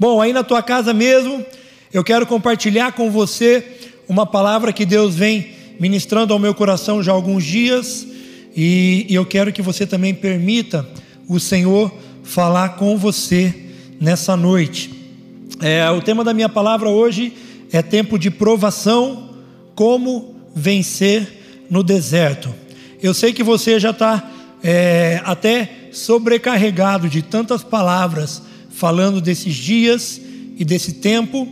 Bom, aí na tua casa mesmo, eu quero compartilhar com você uma palavra que Deus vem ministrando ao meu coração já há alguns dias, e, eu quero que você também permita o Senhor falar com você nessa noite. É, o tema da minha palavra hoje é tempo de provação, como vencer no deserto. Eu sei que você já está é, até sobrecarregado de tantas palavras falando desses dias e desse tempo,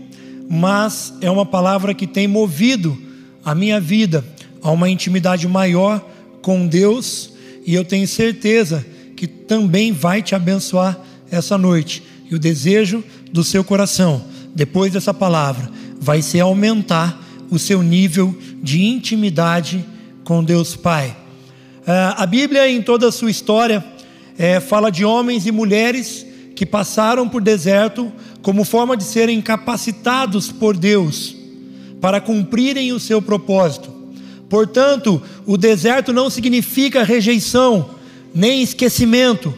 mas é uma palavra que tem movido a minha vida a uma intimidade maior com Deus e eu tenho certeza que também vai te abençoar essa noite. E o desejo do seu coração, depois dessa palavra, vai ser aumentar o seu nível de intimidade com Deus Pai. Uh, a Bíblia, em toda a sua história, é, fala de homens e mulheres que passaram por deserto como forma de serem capacitados por Deus para cumprirem o seu propósito. Portanto, o deserto não significa rejeição, nem esquecimento,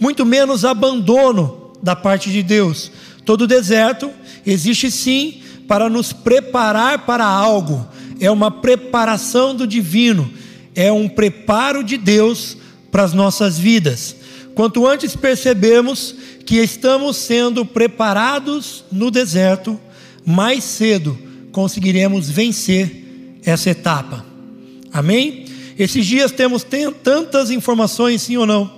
muito menos abandono da parte de Deus. Todo deserto existe sim para nos preparar para algo, é uma preparação do divino, é um preparo de Deus para as nossas vidas. Quanto antes percebemos que estamos sendo preparados no deserto, mais cedo conseguiremos vencer essa etapa. Amém? Esses dias temos tantas informações, sim ou não?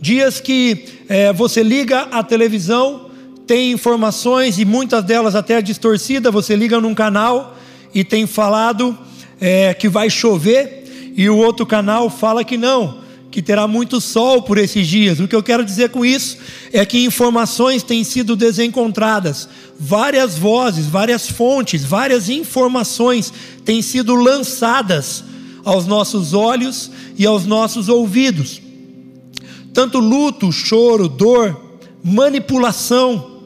Dias que é, você liga a televisão, tem informações e muitas delas até distorcida. Você liga num canal e tem falado é, que vai chover, e o outro canal fala que não, que terá muito sol por esses dias. O que eu quero dizer com isso é que informações têm sido desencontradas, várias vozes, várias fontes, várias informações têm sido lançadas aos nossos olhos e aos nossos ouvidos. Tanto luto, choro, dor, manipulação,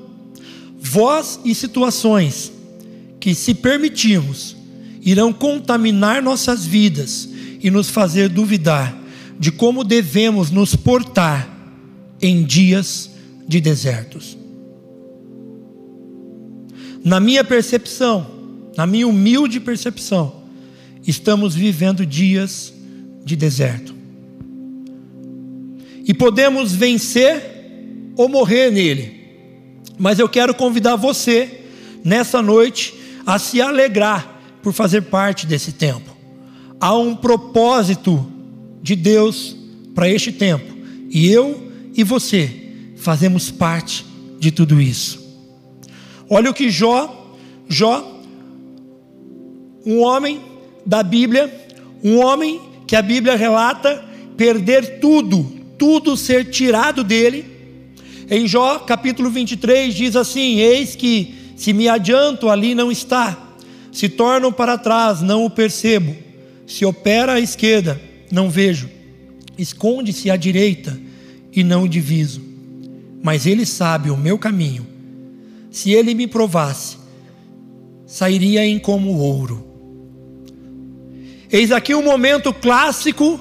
voz e situações que, se permitirmos, irão contaminar nossas vidas e nos fazer duvidar de como devemos nos portar em dias de desertos. Na minha percepção, na minha humilde percepção, estamos vivendo dias de deserto. E podemos vencer ou morrer nele. Mas eu quero convidar você, nessa noite, a se alegrar por fazer parte desse tempo. Há um propósito de Deus para este tempo. E eu e você fazemos parte de tudo isso. Olha o que Jó, Jó, um homem da Bíblia, um homem que a Bíblia relata perder tudo, tudo ser tirado dele. Em Jó capítulo 23 diz assim: Eis que se me adianto, ali não está, se torno para trás, não o percebo, se opera à esquerda, não vejo. Esconde-se à direita e não o diviso. Mas ele sabe o meu caminho. Se ele me provasse, sairia em como ouro. Eis aqui um momento clássico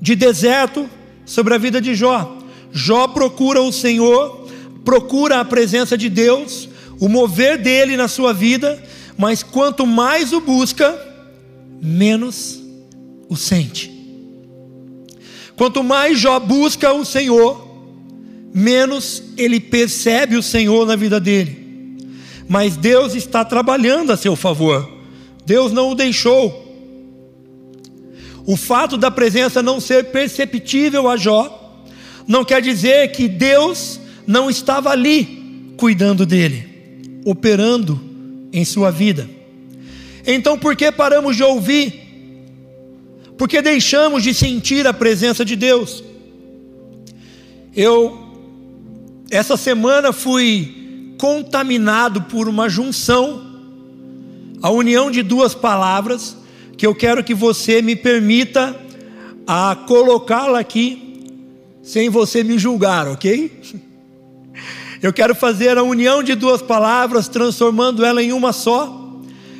de deserto sobre a vida de Jó. Jó procura o Senhor, procura a presença de Deus, o mover dele na sua vida, mas quanto mais o busca, menos o sente. Quanto mais Jó busca o Senhor, menos ele percebe o Senhor na vida dele. Mas Deus está trabalhando a seu favor. Deus não o deixou. O fato da presença não ser perceptível a Jó não quer dizer que Deus não estava ali cuidando dele, operando em sua vida. Então, por que paramos de ouvir porque deixamos de sentir a presença de Deus. Eu, essa semana, fui contaminado por uma junção, a união de duas palavras, que eu quero que você me permita a colocá-la aqui, sem você me julgar, ok? Eu quero fazer a união de duas palavras, transformando ela em uma só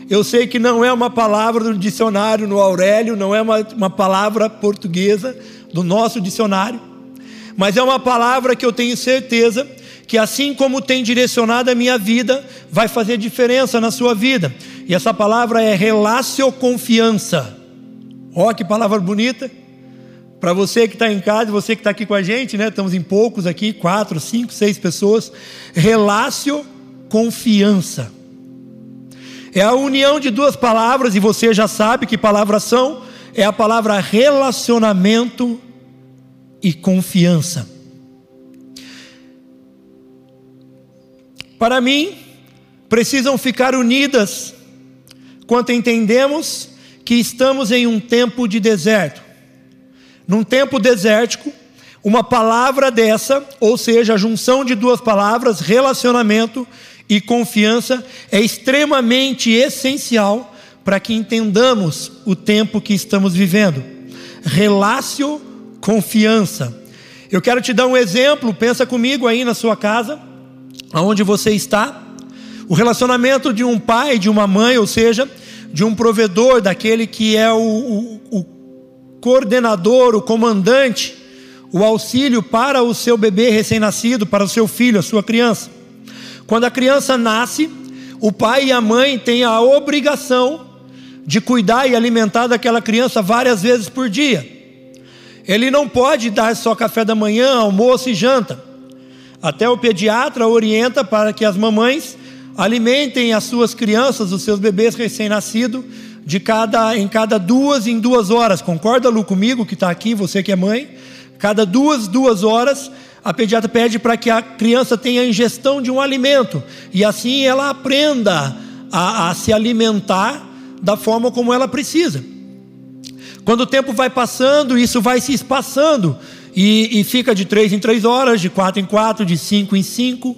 eu sei que não é uma palavra do dicionário no Aurélio, não é uma, uma palavra portuguesa do nosso dicionário, mas é uma palavra que eu tenho certeza que assim como tem direcionado a minha vida, vai fazer diferença na sua vida. E essa palavra é relacio-confiança. Ó, que palavra bonita. Para você que está em casa, você que está aqui com a gente, né? Estamos em poucos aqui, quatro, cinco, seis pessoas. Relácio-confiança. É a união de duas palavras, e você já sabe que palavras são. É a palavra relacionamento e confiança. Para mim, precisam ficar unidas quando entendemos que estamos em um tempo de deserto. Num tempo desértico, uma palavra dessa, ou seja, a junção de duas palavras, relacionamento e confiança, é extremamente essencial para que entendamos o tempo que estamos vivendo. Relácio, confiança. Eu quero te dar um exemplo, pensa comigo aí na sua casa, aonde você está. O relacionamento de um pai, de uma mãe, ou seja, de um provedor, daquele que é o, o, o coordenador, o comandante, o auxílio para o seu bebê recém-nascido, para o seu filho, a sua criança. Quando a criança nasce, o pai e a mãe têm a obrigação de cuidar e alimentar daquela criança várias vezes por dia. Ele não pode dar só café da manhã, almoço e janta. Até o pediatra orienta para que as mamães alimentem as suas crianças, os seus bebês recém-nascidos, de cada em cada duas em duas horas. Concorda, Lu, comigo que está aqui, você que é mãe? Cada duas, duas horas, a pediatra pede para que a criança tenha ingestão de um alimento e assim ela aprenda a, a se alimentar da forma como ela precisa. Quando o tempo vai passando, isso vai se espaçando e, e fica de três em três horas, de quatro em quatro, de cinco em cinco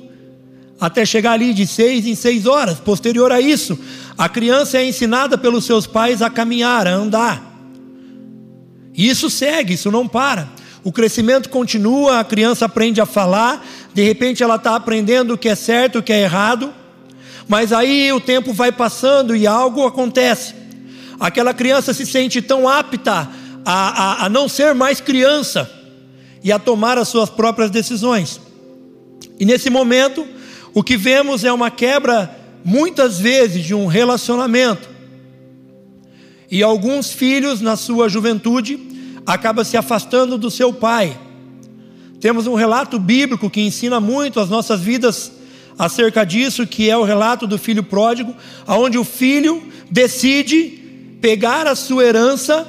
até chegar ali de seis em seis horas. Posterior a isso, a criança é ensinada pelos seus pais a caminhar, a andar. E isso segue, isso não para. O crescimento continua, a criança aprende a falar, de repente ela está aprendendo o que é certo, o que é errado, mas aí o tempo vai passando e algo acontece. Aquela criança se sente tão apta a, a, a não ser mais criança e a tomar as suas próprias decisões. E nesse momento, o que vemos é uma quebra, muitas vezes, de um relacionamento. E alguns filhos, na sua juventude, acabam se afastando do seu pai. Temos um relato bíblico que ensina muito as nossas vidas acerca disso, que é o relato do filho pródigo, aonde o filho decide pegar a sua herança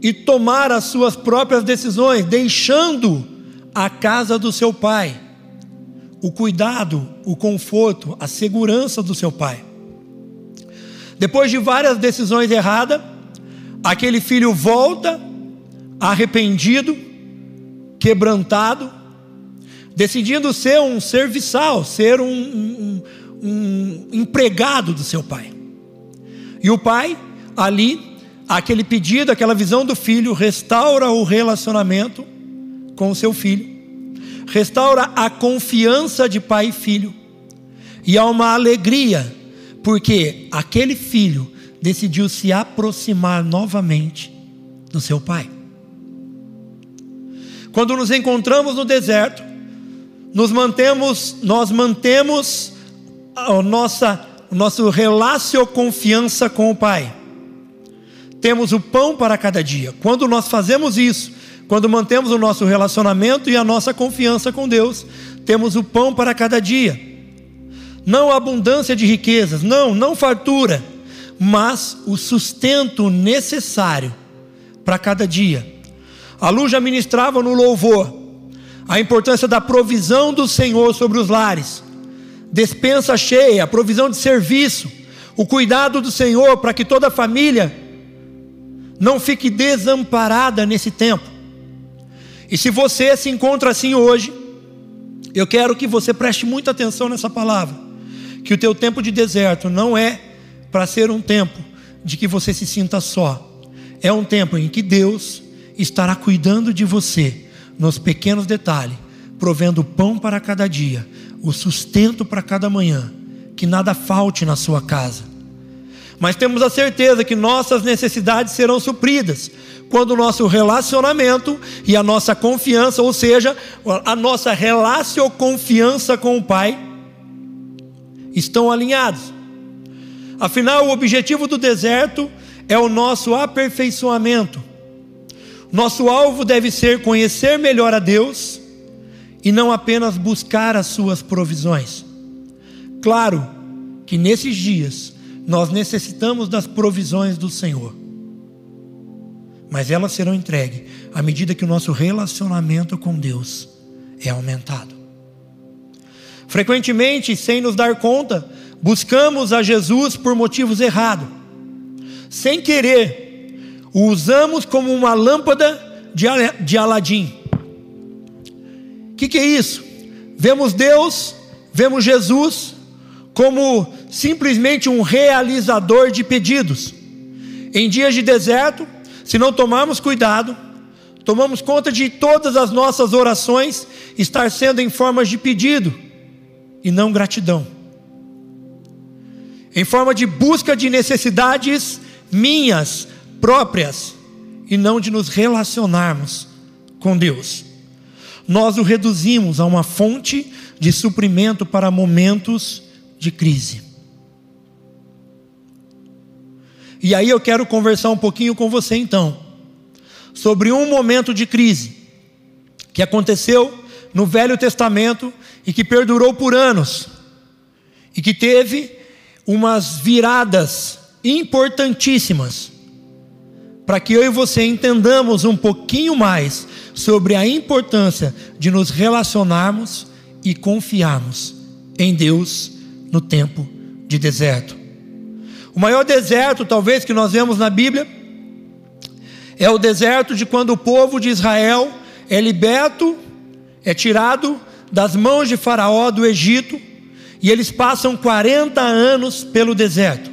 e tomar as suas próprias decisões, deixando a casa do seu pai o cuidado, o conforto, a segurança do seu pai. Depois de várias decisões erradas, aquele filho volta arrependido, quebrantado, decidindo ser um serviçal, ser um, um, um empregado do seu pai. E o pai, ali, aquele pedido, aquela visão do filho, restaura o relacionamento com o seu filho restaura a confiança de pai e filho, e há uma alegria, porque aquele filho decidiu se aproximar novamente do seu pai. Quando nos encontramos no deserto, nos mantemos, nós mantemos a nossa, o nosso confiança com o Pai. Temos o pão para cada dia. Quando nós fazemos isso, quando mantemos o nosso relacionamento e a nossa confiança com Deus, temos o pão para cada dia. Não abundância de riquezas, não, não fartura, mas o sustento necessário para cada dia. A luz já ministrava no louvor a importância da provisão do Senhor sobre os lares, despensa cheia, provisão de serviço, o cuidado do Senhor para que toda a família não fique desamparada nesse tempo. E se você se encontra assim hoje, eu quero que você preste muita atenção nessa palavra. Que o teu tempo de deserto não é para ser um tempo de que você se sinta só. É um tempo em que Deus estará cuidando de você nos pequenos detalhes, provendo pão para cada dia, o sustento para cada manhã, que nada falte na sua casa. mas temos a certeza que nossas necessidades serão supridas quando o nosso relacionamento e a nossa confiança, ou seja, a nossa relação confiança com o Pai, estão alinhados. Afinal, o objetivo do deserto é o nosso aperfeiçoamento. Nosso alvo deve ser conhecer melhor a Deus e não apenas buscar as suas provisões. Claro que nesses dias nós necessitamos das provisões do Senhor, mas elas serão entregues à medida que o nosso relacionamento com Deus é aumentado. Frequentemente, sem nos dar conta, buscamos a Jesus por motivos errados. Sem querer, o usamos como uma lâmpada de Aladim que, que é isso? Vemos Deus, vemos Jesus como simplesmente um realizador de pedidos. Em dias de deserto, se não tomarmos cuidado, tomamos conta de todas as nossas orações estar sendo em formas de pedido e não gratidão. Em forma de busca de necessidades minhas, próprias, e não de nos relacionarmos com Deus nós o reduzimos a uma fonte de suprimento para momentos de crise. E aí eu quero conversar um pouquinho com você então, sobre um momento de crise que aconteceu no Velho Testamento e que perdurou por anos, e que teve umas viradas importantíssimas, para que eu e você entendamos um pouquinho mais sobre a importância de nos relacionarmos e confiarmos em Deus no tempo de deserto. O maior deserto, talvez, que nós vemos na Bíblia, é o deserto de quando o povo de Israel é liberto, é tirado das mãos de Faraó do Egito, e eles passam 40 anos pelo deserto.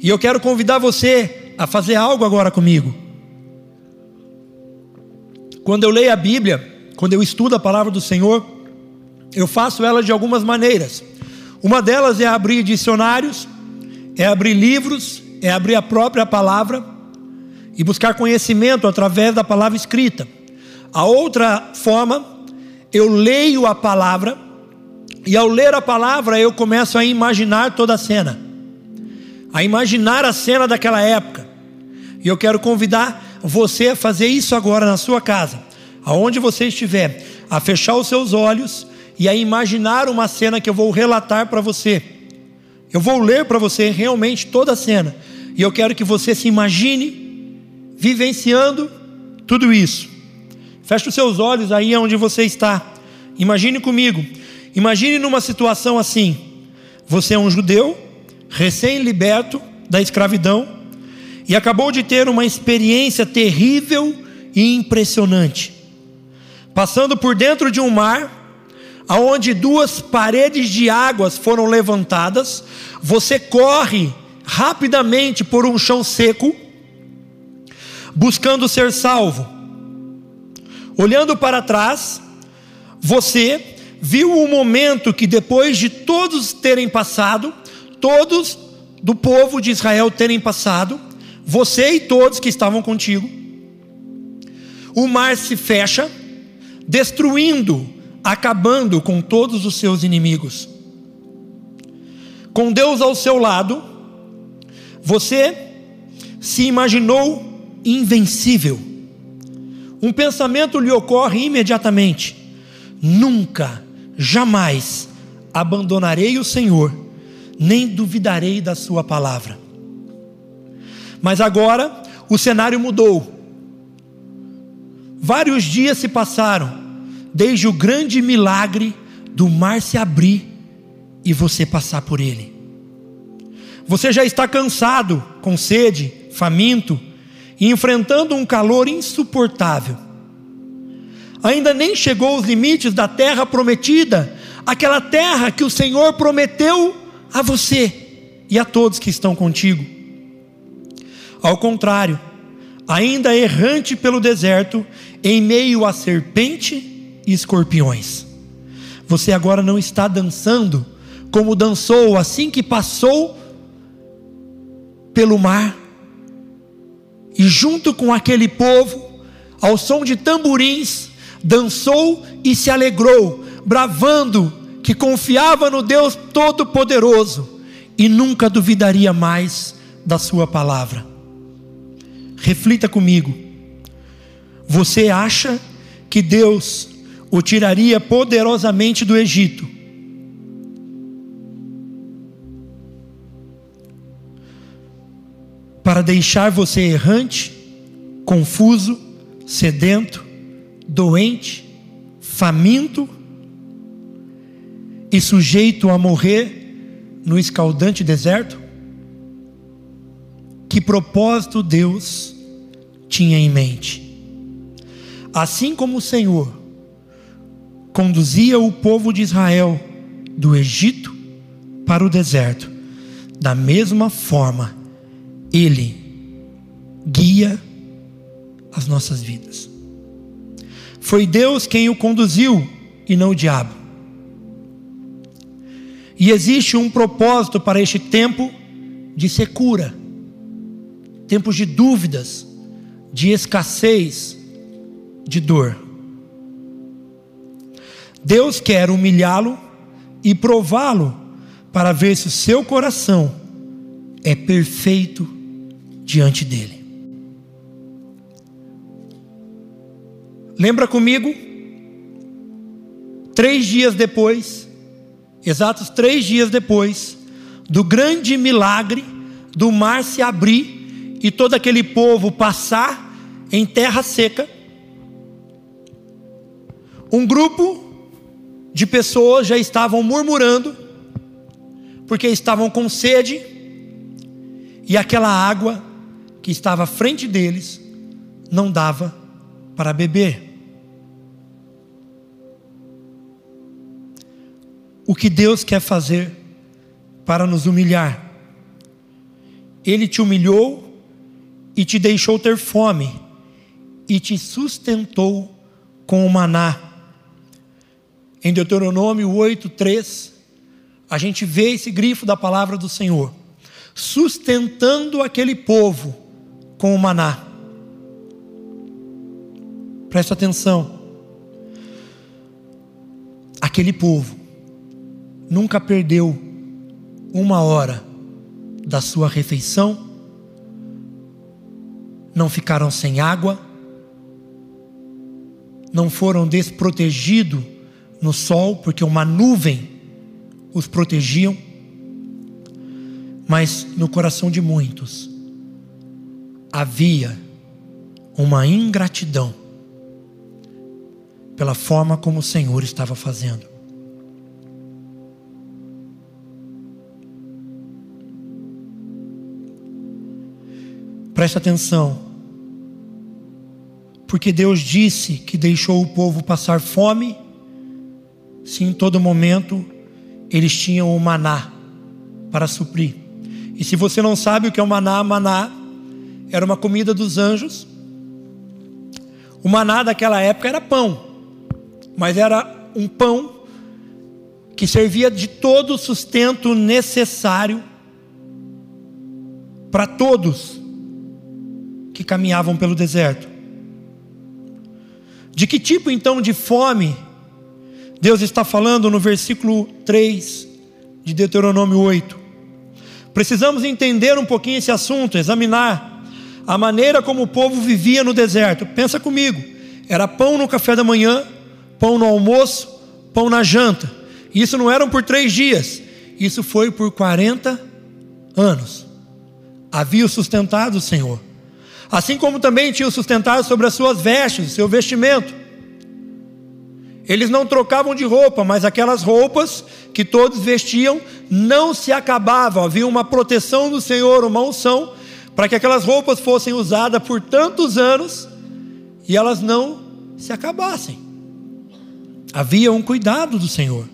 E eu quero convidar você a fazer algo agora comigo. Quando eu leio a Bíblia, quando eu estudo a palavra do Senhor, eu faço ela de algumas maneiras. Uma delas é abrir dicionários, é abrir livros, é abrir a própria palavra e buscar conhecimento através da palavra escrita. A outra forma, eu leio a palavra e ao ler a palavra eu começo a imaginar toda a cena, a imaginar a cena daquela época. E eu quero convidar você a fazer isso agora na sua casa, aonde você estiver, a fechar os seus olhos e a imaginar uma cena que eu vou relatar para você. Eu vou ler para você realmente toda a cena, e eu quero que você se imagine vivenciando tudo isso. Feche os seus olhos aí onde você está. Imagine comigo. Imagine numa situação assim: você é um judeu, recém-liberto da escravidão, e acabou de ter uma experiência terrível e impressionante. Passando por dentro de um mar, aonde duas paredes de águas foram levantadas, você corre rapidamente por um chão seco, buscando ser salvo. Olhando para trás, você viu o momento que depois de todos terem passado, todos do povo de Israel terem passado, você e todos que estavam contigo. O mar se fecha, destruindo, acabando com todos os seus inimigos. Com Deus ao seu lado, você se imaginou invencível. Um pensamento lhe ocorre imediatamente: nunca, jamais abandonarei o Senhor, nem duvidarei da Sua palavra. Mas agora o cenário mudou. Vários dias se passaram, desde o grande milagre do mar se abrir e você passar por ele. Você já está cansado, com sede, faminto e enfrentando um calor insuportável. Ainda nem chegou aos limites da terra prometida, aquela terra que o Senhor prometeu a você e a todos que estão contigo. Ao contrário, ainda errante pelo deserto, em meio a serpente e escorpiões. Você agora não está dançando como dançou assim que passou pelo mar, e junto com aquele povo, ao som de tamborins, dançou e se alegrou, bravando que confiava no Deus Todo-Poderoso e nunca duvidaria mais da Sua palavra. Reflita comigo. Você acha que Deus o tiraria poderosamente do Egito? Para deixar você errante, confuso, sedento, doente, faminto e sujeito a morrer no escaldante deserto? Que propósito Deus tinha em mente? Assim como o Senhor conduzia o povo de Israel do Egito para o deserto, da mesma forma, Ele guia as nossas vidas. Foi Deus quem o conduziu e não o diabo. E existe um propósito para este tempo de secura, tempos de dúvidas, de escassez, de dor. Deus quer humilhá-lo e prová-lo para ver se o seu coração é perfeito diante dele. Lembra comigo? Três dias depois, exatos três dias depois, do grande milagre do mar se abrir e todo aquele povo passar em terra seca, um grupo de pessoas já estavam murmurando, porque estavam com sede, e aquela água que estava à frente deles não dava para beber. O que Deus quer fazer para nos humilhar? Ele te humilhou e te deixou ter fome, e te sustentou com o maná. Em Deuteronômio 8, 3, a gente vê esse grifo da palavra do Senhor, sustentando aquele povo com o maná. Presta atenção. Aquele povo nunca perdeu uma hora da sua refeição, não ficaram sem água, não foram desprotegidos no sol, porque uma nuvem os protegiam, mas no coração de muitos havia uma ingratidão pela forma como o Senhor estava fazendo. Preste atenção, porque Deus disse que deixou o povo passar fome, se em todo momento eles tinham o maná para suprir. E se você não sabe o que é o maná, maná era uma comida dos anjos. O maná daquela época era pão mas era um pão que servia de todo o sustento necessário para todos que caminhavam pelo deserto. De que tipo então de fome Deus está falando no versículo 3 de Deuteronômio 8? Precisamos entender um pouquinho esse assunto, examinar a maneira como o povo vivia no deserto. Pensa comigo: era pão no café da manhã, pão no almoço, pão na janta. Isso não eram por três dias, isso foi por 40 anos. Havia sustentado o Senhor, assim como também tinha sustentado sobre as suas vestes, seu vestimento. Eles não trocavam de roupa, mas aquelas roupas que todos vestiam não se acabavam. Havia uma proteção do Senhor, uma unção, para que aquelas roupas fossem usadas por tantos anos e elas não se acabassem. Havia um cuidado do Senhor.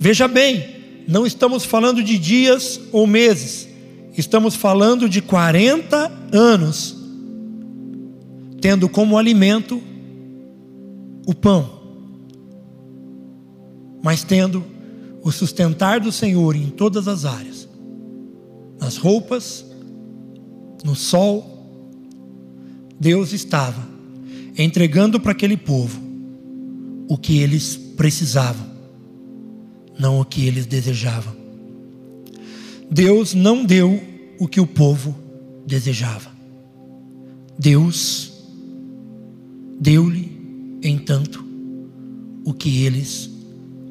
Veja bem, não estamos falando de dias ou meses, estamos falando de 40 anos, tendo como alimento o pão, mas tendo o sustentar do Senhor em todas as áreas. nas roupas, no sol. Deus estava entregando para aquele povo o que eles precisavam, não o que eles desejavam. Deus não deu o que o povo desejava. Deus deu-lhe, entanto, o que eles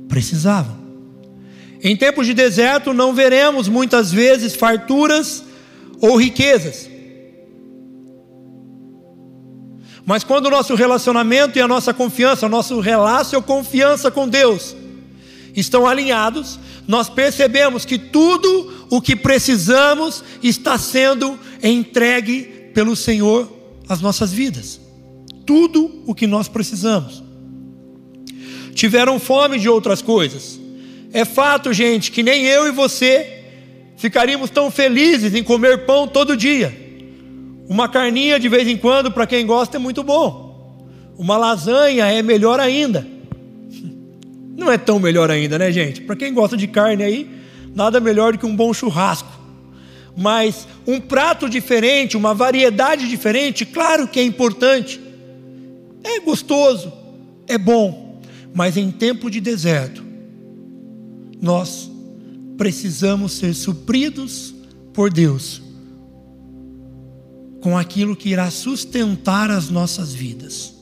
precisavam. Em tempos de deserto, não veremos muitas vezes farturas ou riquezas. Mas quando o nosso relacionamento e a nossa confiança, o nosso relação ou confiança com Deus estão alinhados, nós percebemos que tudo o que precisamos está sendo entregue pelo Senhor às nossas vidas. Tudo o que nós precisamos. Tiveram fome de outras coisas. É fato, gente, que nem eu e você ficaríamos tão felizes em comer pão todo dia. Uma carninha de vez em quando, para quem gosta, é muito bom. Uma lasanha é melhor ainda. Não é tão melhor ainda, né, gente? Para quem gosta de carne aí, nada melhor do que um bom churrasco. Mas um prato diferente, uma variedade diferente, claro que é importante. É gostoso, é bom. Mas em tempo de deserto, nós precisamos ser supridos por Deus com aquilo que irá sustentar as nossas vidas.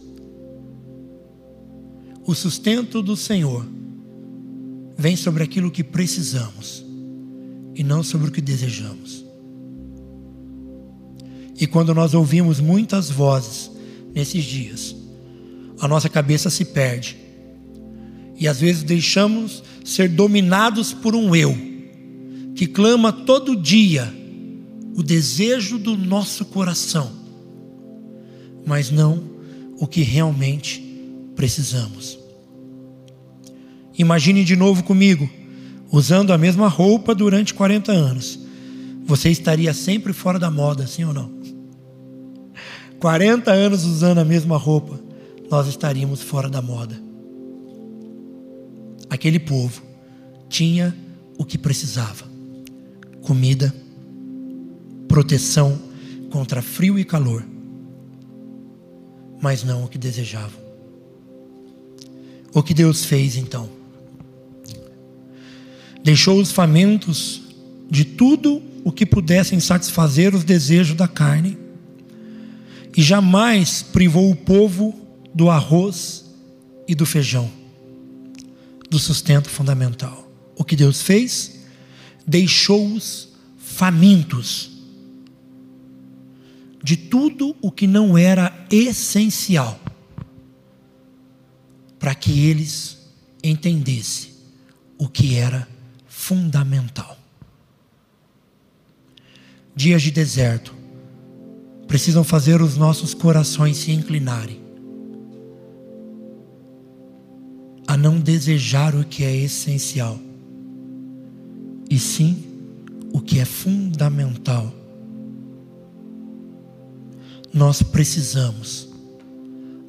O sustento do Senhor vem sobre aquilo que precisamos e não sobre o que desejamos. E quando nós ouvimos muitas vozes nesses dias, a nossa cabeça se perde. E às vezes deixamos ser dominados por um eu que clama todo dia o desejo do nosso coração, mas não o que realmente precisamos. Imagine de novo comigo, usando a mesma roupa durante 40 anos. Você estaria sempre fora da moda, sim ou não? 40 anos usando a mesma roupa, nós estaríamos fora da moda. Aquele povo tinha o que precisava: comida, proteção contra frio e calor, mas não o que desejavam. O que Deus fez então? Deixou os famintos de tudo o que pudessem satisfazer os desejos da carne, e jamais privou o povo do arroz e do feijão, do sustento fundamental. O que Deus fez? Deixou-os famintos de tudo o que não era essencial, para que eles entendessem o que era fundamental. Dias de deserto precisam fazer os nossos corações se inclinarem a não desejar o que é essencial, e sim o que é fundamental nós precisamos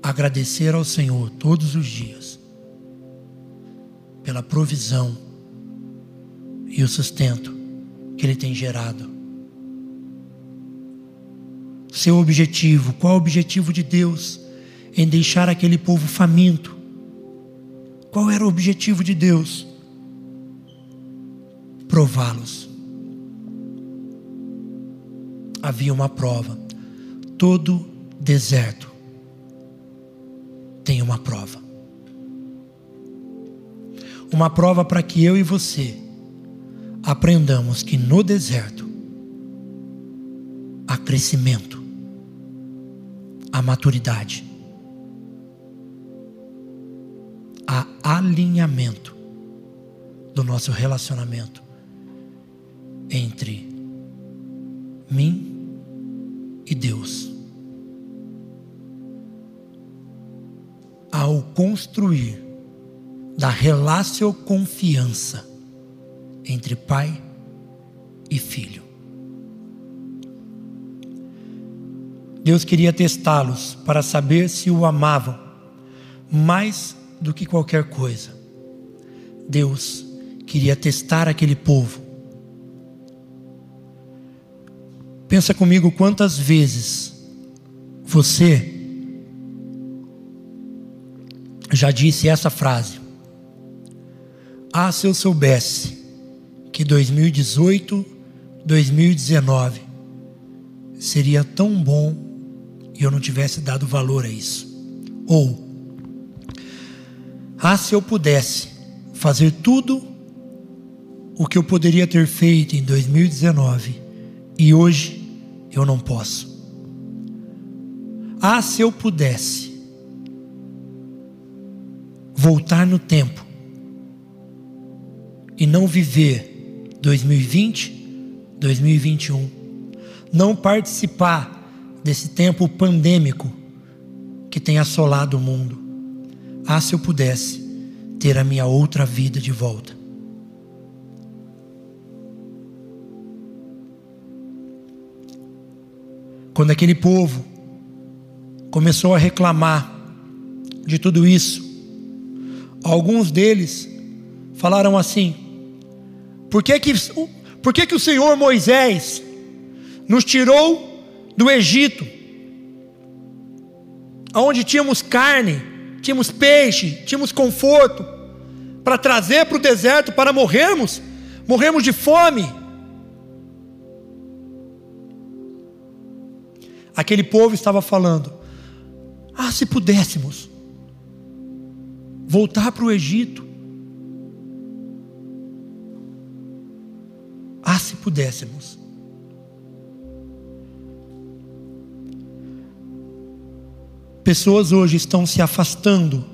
agradecer ao Senhor todos os dias pela provisão e o sustento que Ele tem gerado. Seu objetivo, qual o objetivo de Deus em deixar aquele povo faminto? Qual era o objetivo de Deus? Prová-los. Havia uma prova Todo deserto tem uma prova. Uma prova para que eu e você aprendamos que no deserto há crescimento, há maturidade, há alinhamento do nosso relacionamento entre mim e Deus. Ao construir da relação confiança entre pai e filho. Deus queria testá-los para saber se o amavam mais do que qualquer coisa. Deus queria testar aquele povo Pensa comigo quantas vezes você já disse essa frase. Ah, se eu soubesse que 2018, 2019 seria tão bom e eu não tivesse dado valor a isso. Ou, ah, se eu pudesse fazer tudo o que eu poderia ter feito em 2019 e hoje eu não posso. Ah, se eu pudesse voltar no tempo e não viver 2020, 2021, não participar desse tempo pandêmico que tem assolado o mundo. Ah, se eu pudesse ter a minha outra vida de volta. Quando aquele povo começou a reclamar de tudo isso, alguns deles falaram assim: por que que, por que, que o Senhor Moisés nos tirou do Egito, onde tínhamos carne, tínhamos peixe, tínhamos conforto, para trazer para o deserto para morrermos, morremos de fome? Aquele povo estava falando: ah, se pudéssemos voltar para o Egito. Ah, se pudéssemos. Pessoas hoje estão se afastando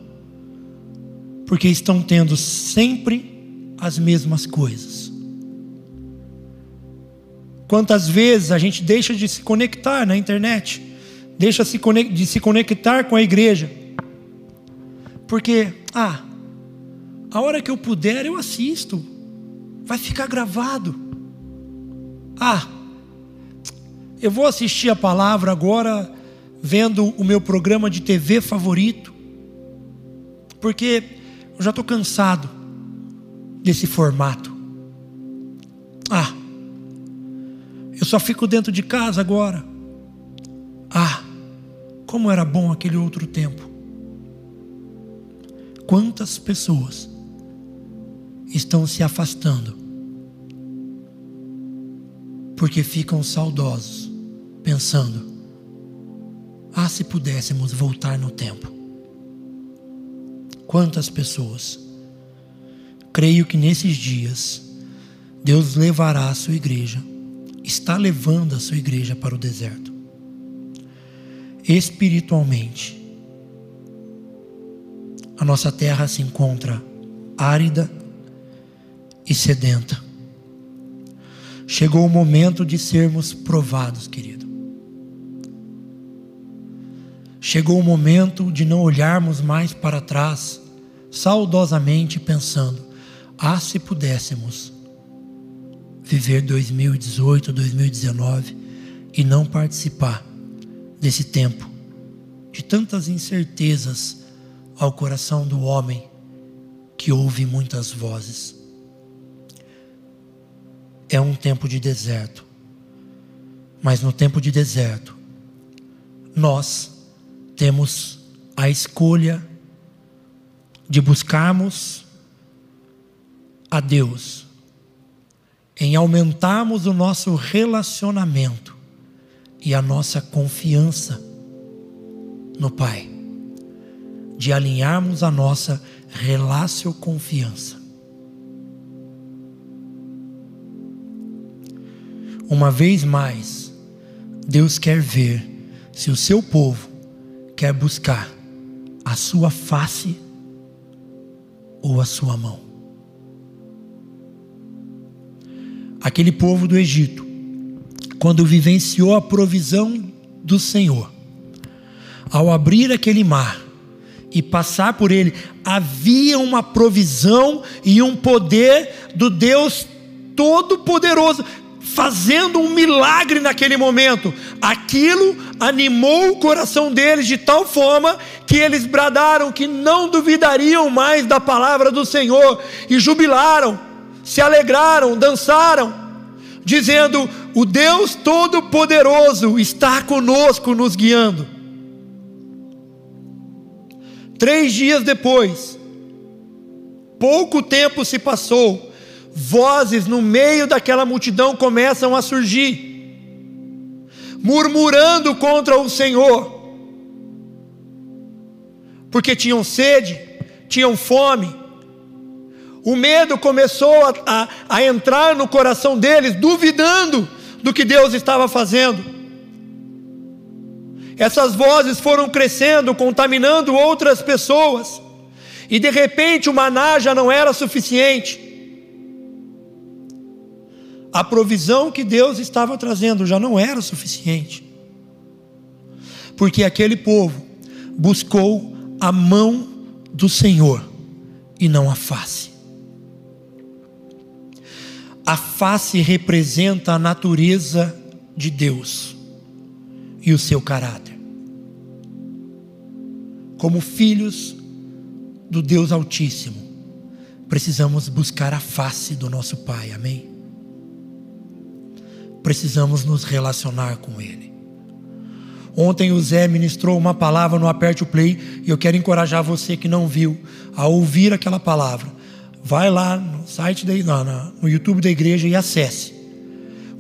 porque estão tendo sempre as mesmas coisas. Quantas vezes a gente deixa de se conectar na internet, deixa de se conectar com a igreja, porque, ah, a hora que eu puder eu assisto, vai ficar gravado. Ah, eu vou assistir a palavra agora, vendo o meu programa de TV favorito, porque eu já estou cansado desse formato. Ah, eu só fico dentro de casa agora. Ah, como era bom aquele outro tempo. Quantas pessoas estão se afastando porque ficam saudosos, pensando: ah, se pudéssemos voltar no tempo. Quantas pessoas? Creio que nesses dias Deus levará a sua igreja, está levando a sua igreja para o deserto. Espiritualmente, a nossa terra se encontra árida e sedenta. Chegou o momento de sermos provados, querido. Chegou o momento de não olharmos mais para trás, saudosamente pensando: ah, se pudéssemos viver 2018, 2019 e não participar desse tempo de tantas incertezas ao coração do homem que ouve muitas vozes. É um tempo de deserto, mas no tempo de deserto, nós temos a escolha de buscarmos a Deus, em aumentarmos o nosso relacionamento e a nossa confiança no Pai de alinharmos a nossa relação confiança. Uma vez mais, Deus quer ver se o seu povo quer buscar a sua face ou a sua mão. Aquele povo do Egito, quando vivenciou a provisão do Senhor, ao abrir aquele mar, e passar por ele, havia uma provisão e um poder do Deus Todo-Poderoso, fazendo um milagre naquele momento. Aquilo animou o coração deles de tal forma que eles bradaram que não duvidariam mais da palavra do Senhor e jubilaram, se alegraram, dançaram, dizendo: o Deus Todo-Poderoso está conosco, nos guiando. Três dias depois, pouco tempo se passou, vozes no meio daquela multidão começam a surgir, murmurando contra o Senhor, porque tinham sede, tinham fome, o medo começou a, a, a entrar no coração deles, duvidando do que Deus estava fazendo. Essas vozes foram crescendo, contaminando outras pessoas, e de repente o maná já não era suficiente. A provisão que Deus estava trazendo já não era suficiente, porque aquele povo buscou a mão do Senhor e não a face. A face representa a natureza de Deus e o seu caráter. Como filhos do Deus Altíssimo, precisamos buscar a face do nosso Pai, amém? Precisamos nos relacionar com Ele. Ontem o Zé ministrou uma palavra no Aperte o Play e eu quero encorajar você que não viu a ouvir aquela palavra vai lá no site da, no, no YouTube da igreja e acesse.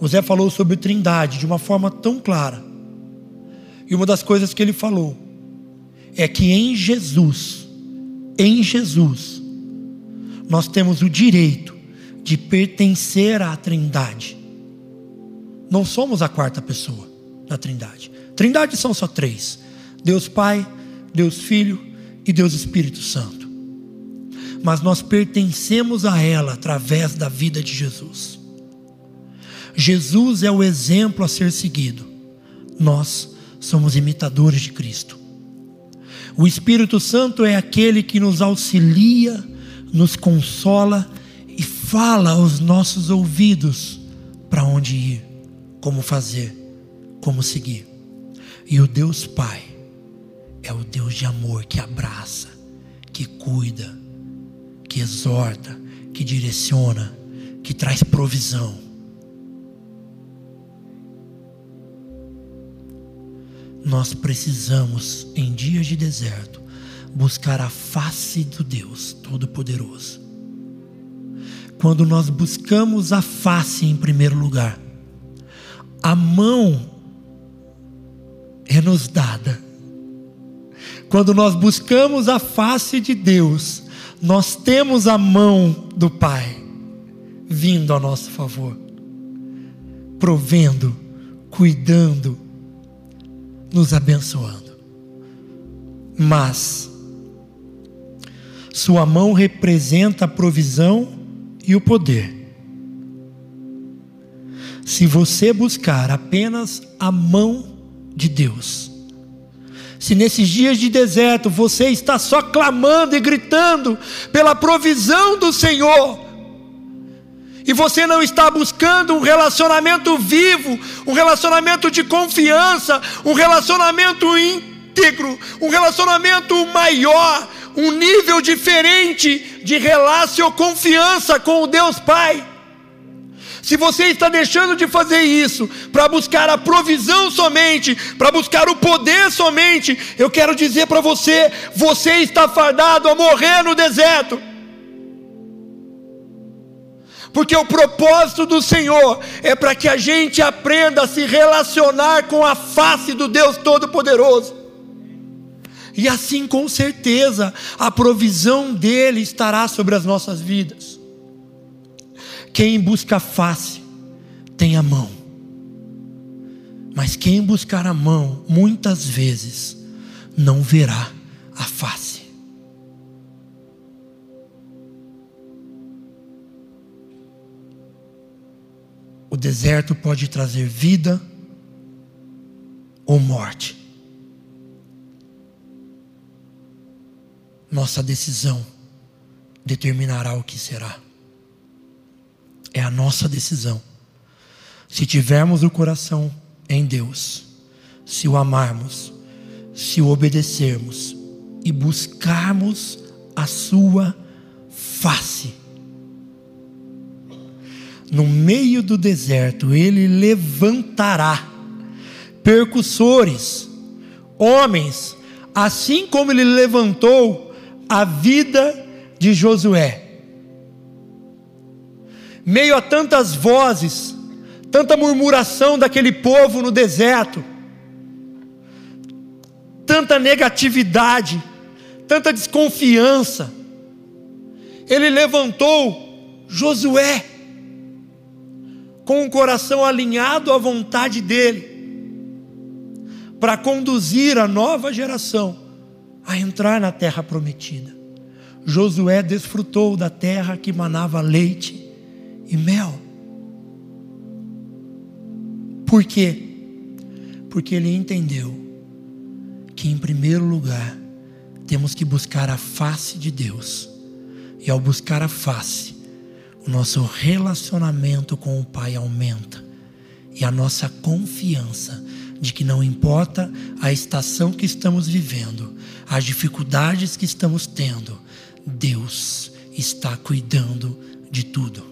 O Zé falou sobre Trindade de uma forma tão clara. E uma das coisas que ele falou é que em Jesus, em Jesus, nós temos o direito de pertencer à Trindade. Não somos a quarta pessoa da Trindade. Trindade são só três: Deus Pai, Deus Filho e Deus Espírito Santo mas nós pertencemos a ela através da vida de Jesus. Jesus é o exemplo a ser seguido. Nós somos imitadores de Cristo. O Espírito Santo é aquele que nos auxilia, nos consola e fala aos nossos ouvidos para onde ir, como fazer, como seguir. E o Deus Pai é o Deus de amor que abraça, que cuida, que exorta, que direciona, que traz provisão. Nós precisamos, em dias de deserto, buscar a face do Deus Todo-Poderoso. Quando nós buscamos a face em primeiro lugar, a mão é nos dada. Quando nós buscamos a face de Deus, nós temos a mão do Pai vindo a nosso favor, provendo, cuidando, nos abençoando. Mas Sua mão representa a provisão e o poder. Se você buscar apenas a mão de Deus, se nesses dias de deserto você está só clamando e gritando pela provisão do Senhor, e você não está buscando um relacionamento vivo, um relacionamento de confiança, um relacionamento íntegro, um relacionamento maior, um nível diferente de relação confiança com o Deus Pai. Se você está deixando de fazer isso para buscar a provisão somente, para buscar o poder somente, eu quero dizer para você: você está fardado a morrer no deserto. Porque o propósito do Senhor é para que a gente aprenda a se relacionar com a face do Deus Todo-Poderoso. E assim, com certeza, a provisão dele estará sobre as nossas vidas. Quem busca a face tem a mão. Mas quem buscar a mão, muitas vezes, não verá a face. O deserto pode trazer vida ou morte. Nossa decisão determinará o que será. É a nossa decisão. Se tivermos o coração em Deus, se o amarmos, se o obedecermos e buscarmos a sua face, no meio do deserto, ele levantará percussores, homens, assim como ele levantou a vida de Josué. Meio a tantas vozes, tanta murmuração daquele povo no deserto, tanta negatividade, tanta desconfiança, ele levantou Josué com o coração alinhado à vontade dele, para conduzir a nova geração a entrar na terra prometida. Josué desfrutou da terra que manava leite e mel. Por quê? Porque ele entendeu que, em primeiro lugar, temos que buscar a face de Deus, e ao buscar a face, o nosso relacionamento com o Pai aumenta e a nossa confiança de que não importa a estação que estamos vivendo, as dificuldades que estamos tendo, Deus está cuidando de tudo.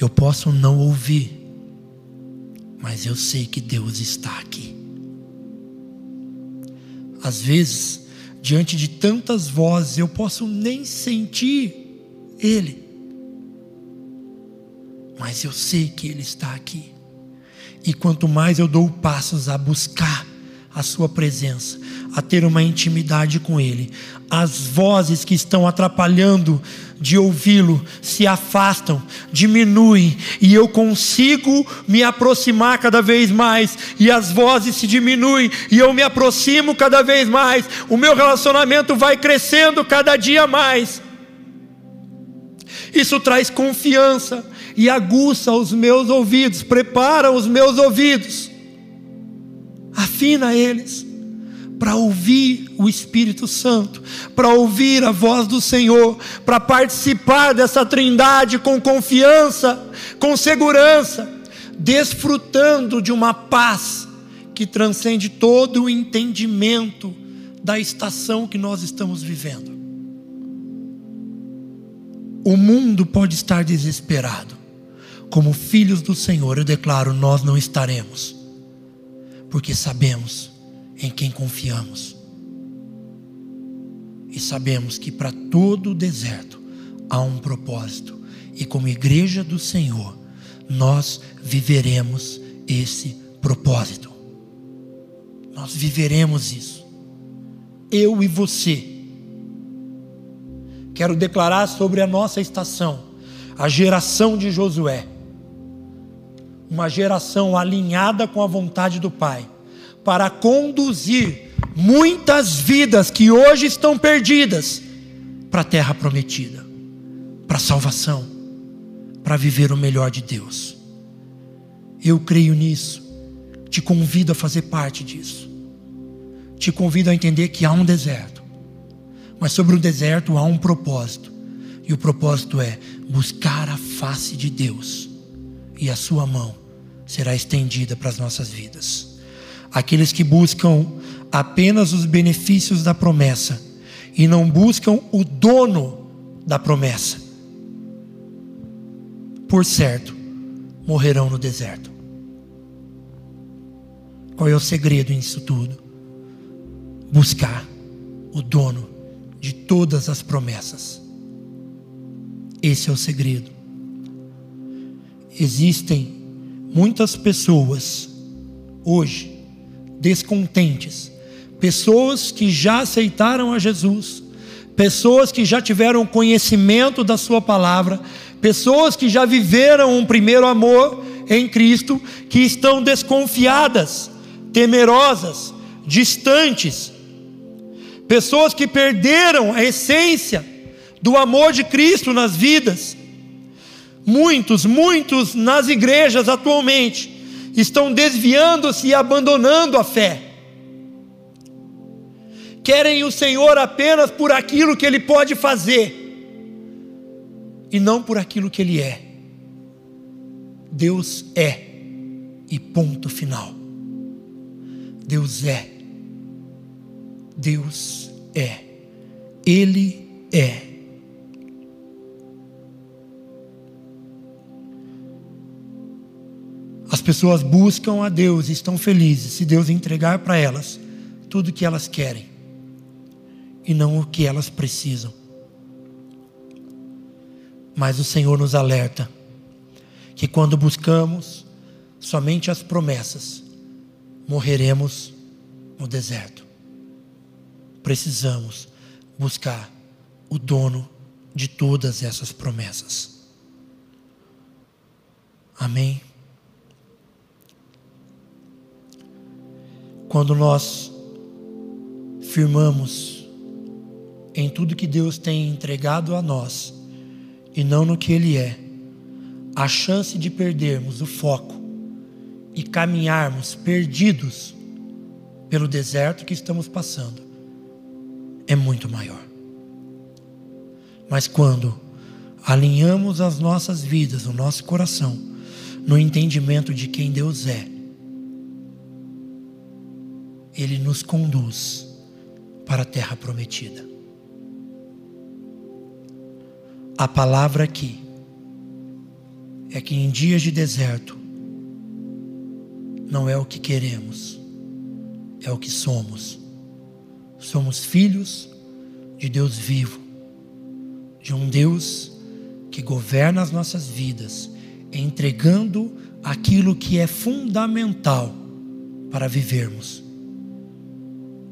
Eu posso não ouvir, mas eu sei que Deus está aqui. Às vezes, diante de tantas vozes, eu posso nem sentir ele. Mas eu sei que Ele está aqui. E quanto mais eu dou passos a buscar a Sua presença, a ter uma intimidade com Ele, as vozes que estão atrapalhando de ouvi-lo se afastam, diminuem, e eu consigo me aproximar cada vez mais, e as vozes se diminuem, e eu me aproximo cada vez mais, o meu relacionamento vai crescendo cada dia mais. Isso traz confiança e aguça os meus ouvidos, prepara os meus ouvidos, afina eles para ouvir o Espírito Santo, para ouvir a voz do Senhor, para participar dessa trindade com confiança, com segurança, desfrutando de uma paz que transcende todo o entendimento da estação que nós estamos vivendo. O mundo pode estar desesperado. Como filhos do Senhor, eu declaro: nós não estaremos, porque sabemos em quem confiamos. E sabemos que para todo o deserto há um propósito, e como igreja do Senhor, nós viveremos esse propósito. Nós viveremos isso. Eu e você quero declarar sobre a nossa estação, a geração de Josué. Uma geração alinhada com a vontade do Pai, para conduzir muitas vidas que hoje estão perdidas para a terra prometida, para a salvação, para viver o melhor de Deus. Eu creio nisso, te convido a fazer parte disso, te convido a entender que há um deserto mas sobre o deserto há um propósito. E o propósito é buscar a face de Deus. E a sua mão será estendida para as nossas vidas. Aqueles que buscam apenas os benefícios da promessa e não buscam o dono da promessa. Por certo, morrerão no deserto. Qual é o segredo nisso tudo? Buscar o dono de todas as promessas. Esse é o segredo. Existem muitas pessoas hoje descontentes, pessoas que já aceitaram a Jesus, pessoas que já tiveram conhecimento da Sua palavra, pessoas que já viveram um primeiro amor em Cristo, que estão desconfiadas, temerosas, distantes, pessoas que perderam a essência do amor de Cristo nas vidas. Muitos, muitos nas igrejas atualmente estão desviando-se e abandonando a fé. Querem o Senhor apenas por aquilo que Ele pode fazer e não por aquilo que Ele é. Deus é, e ponto final. Deus é Deus é. Ele é. As pessoas buscam a Deus e estão felizes se Deus entregar para elas tudo o que elas querem e não o que elas precisam. Mas o Senhor nos alerta que quando buscamos somente as promessas, morreremos no deserto. Precisamos buscar o dono de todas essas promessas. Amém. Quando nós firmamos em tudo que Deus tem entregado a nós e não no que Ele é, a chance de perdermos o foco e caminharmos perdidos pelo deserto que estamos passando é muito maior. Mas quando alinhamos as nossas vidas, o nosso coração, no entendimento de quem Deus é, Ele nos conduz para a terra prometida. A palavra aqui é que em dias de deserto não é o que queremos, é o que somos. Somos filhos de Deus vivo, de um Deus que governa as nossas vidas, entregando aquilo que é fundamental para vivermos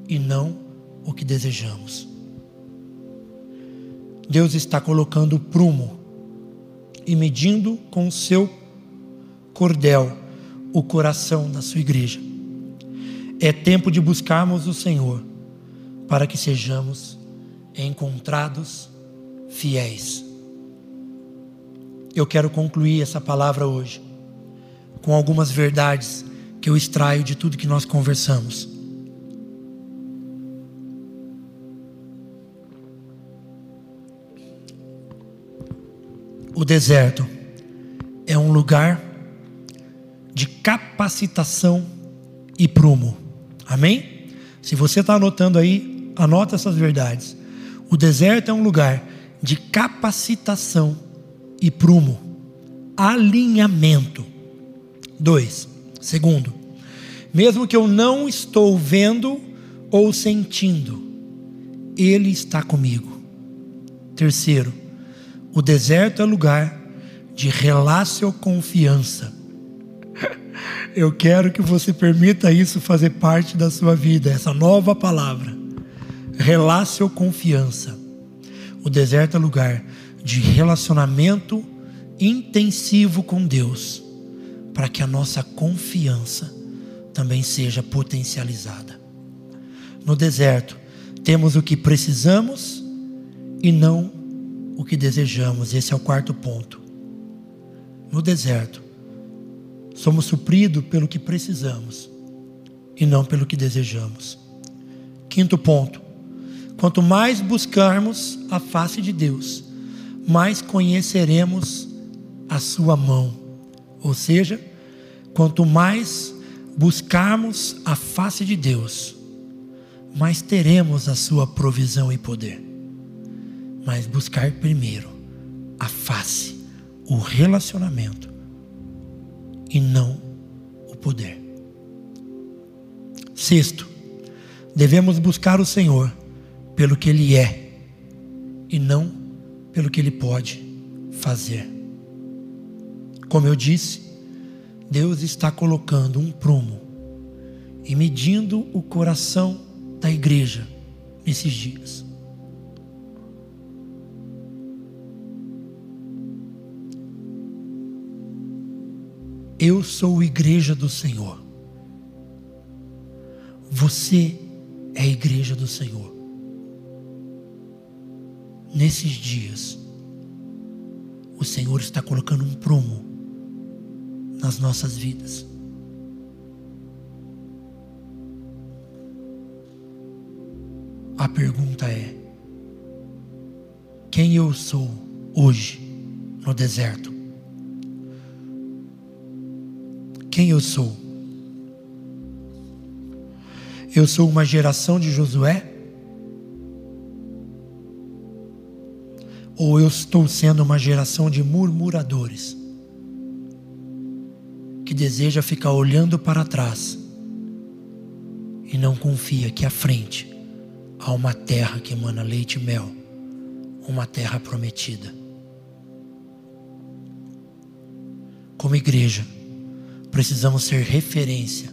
e não o que desejamos. Deus está colocando o prumo e medindo com o seu cordel o coração da sua igreja. É tempo de buscarmos o Senhor para que sejamos encontrados fiéis. Eu quero concluir essa palavra hoje com algumas verdades que eu extraio de tudo que nós conversamos. O deserto é um lugar de capacitação e prumo. Amém? Se você está anotando aí, anota essas verdades. O deserto é um lugar de capacitação e prumo, alinhamento. Dois. Segundo, mesmo que eu não estou vendo ou sentindo, Ele está comigo. Terceiro, o deserto é lugar de relácio confiança. Eu quero que você permita isso fazer parte da sua vida, essa nova palavra. Relácio confiança. O deserto é lugar de relacionamento intensivo com Deus, para que a nossa confiança também seja potencializada. No deserto, temos o que precisamos e não o que desejamos. Esse é o quarto ponto. No deserto, somos supridos pelo que precisamos e não pelo que desejamos. Quinto ponto. Quanto mais buscarmos a face de Deus, mais conheceremos a sua mão. Ou seja, quanto mais buscarmos a face de Deus, mais teremos a sua provisão e poder mas buscar primeiro a face, o relacionamento e não o poder. Sexto, devemos buscar o Senhor pelo que Ele é e não pelo que Ele pode fazer. Como eu disse, Deus está colocando um prumo e medindo o coração da igreja nesses dias. Eu sou igreja do Senhor. Você é a igreja do Senhor. Nesses dias, o Senhor está colocando um prumo nas nossas vidas. A pergunta é: quem eu sou hoje no deserto? quem eu sou. Eu sou uma geração de Josué? Ou eu estou sendo uma geração de murmuradores? Que deseja ficar olhando para trás e não confia que à frente há uma terra que emana leite e mel, uma terra prometida. Como igreja, precisamos ser referência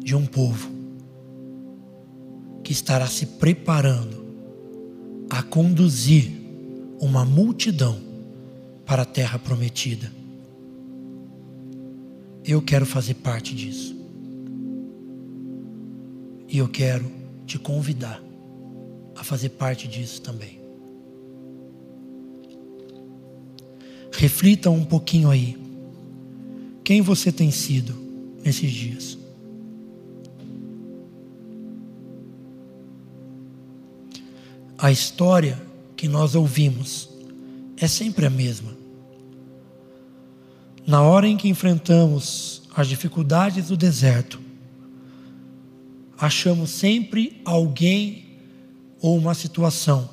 de um povo que estará se preparando a conduzir uma multidão para a terra prometida. Eu quero fazer parte disso. E eu quero te convidar a fazer parte disso também. Reflita um pouquinho aí. Quem você tem sido nesses dias? A história que nós ouvimos é sempre a mesma. Na hora em que enfrentamos as dificuldades do deserto, achamos sempre alguém ou uma situação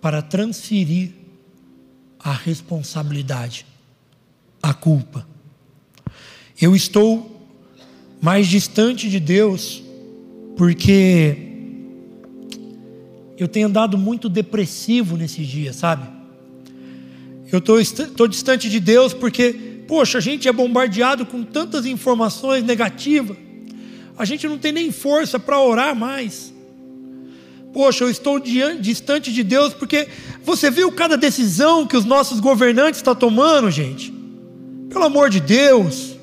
para transferir a responsabilidade, a culpa. Eu estou mais distante de Deus porque eu tenho andado muito depressivo nesses dias, sabe? Eu estou distante de Deus porque, poxa, a gente é bombardeado com tantas informações negativas, a gente não tem nem força para orar mais. Poxa, eu estou distante de Deus porque você viu cada decisão que os nossos governantes estão tomando, gente? Pelo amor de Deus.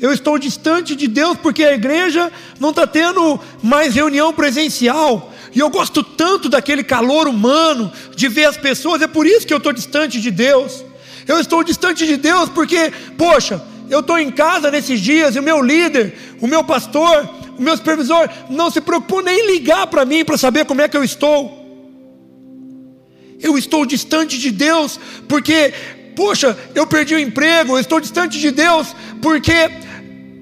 Eu estou distante de Deus porque a igreja não está tendo mais reunião presencial. E eu gosto tanto daquele calor humano, de ver as pessoas, é por isso que eu estou distante de Deus. Eu estou distante de Deus porque, poxa, eu estou em casa nesses dias e o meu líder, o meu pastor, o meu supervisor não se preocupou nem em ligar para mim para saber como é que eu estou. Eu estou distante de Deus porque, poxa, eu perdi o emprego, eu estou distante de Deus porque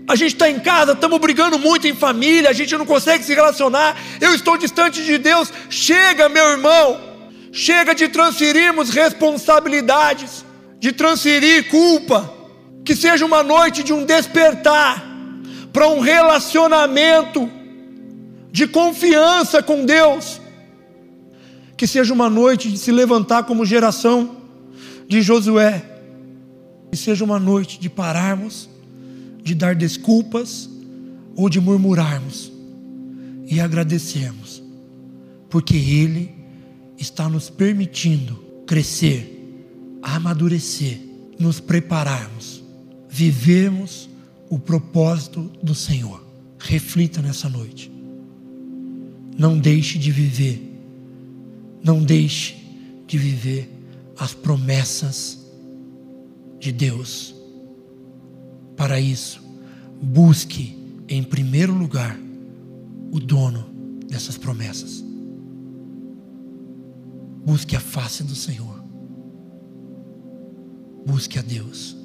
a gente está em casa, estamos brigando muito em família, a gente não consegue se relacionar. Eu estou distante de Deus. Chega, meu irmão, chega de transferirmos responsabilidades, de transferir culpa. Que seja uma noite de um despertar para um relacionamento de confiança com Deus. Que seja uma noite de se levantar como geração de Josué. Que seja uma noite de pararmos de dar desculpas ou de murmurarmos e agradecermos, porque Ele está nos permitindo crescer, amadurecer, nos prepararmos, vivermos o propósito do Senhor. Reflita nessa noite. Não deixe de viver, não deixe de viver as promessas de Deus para isso, busque em primeiro lugar o dono dessas promessas. Busque a face do Senhor. Busque a Deus.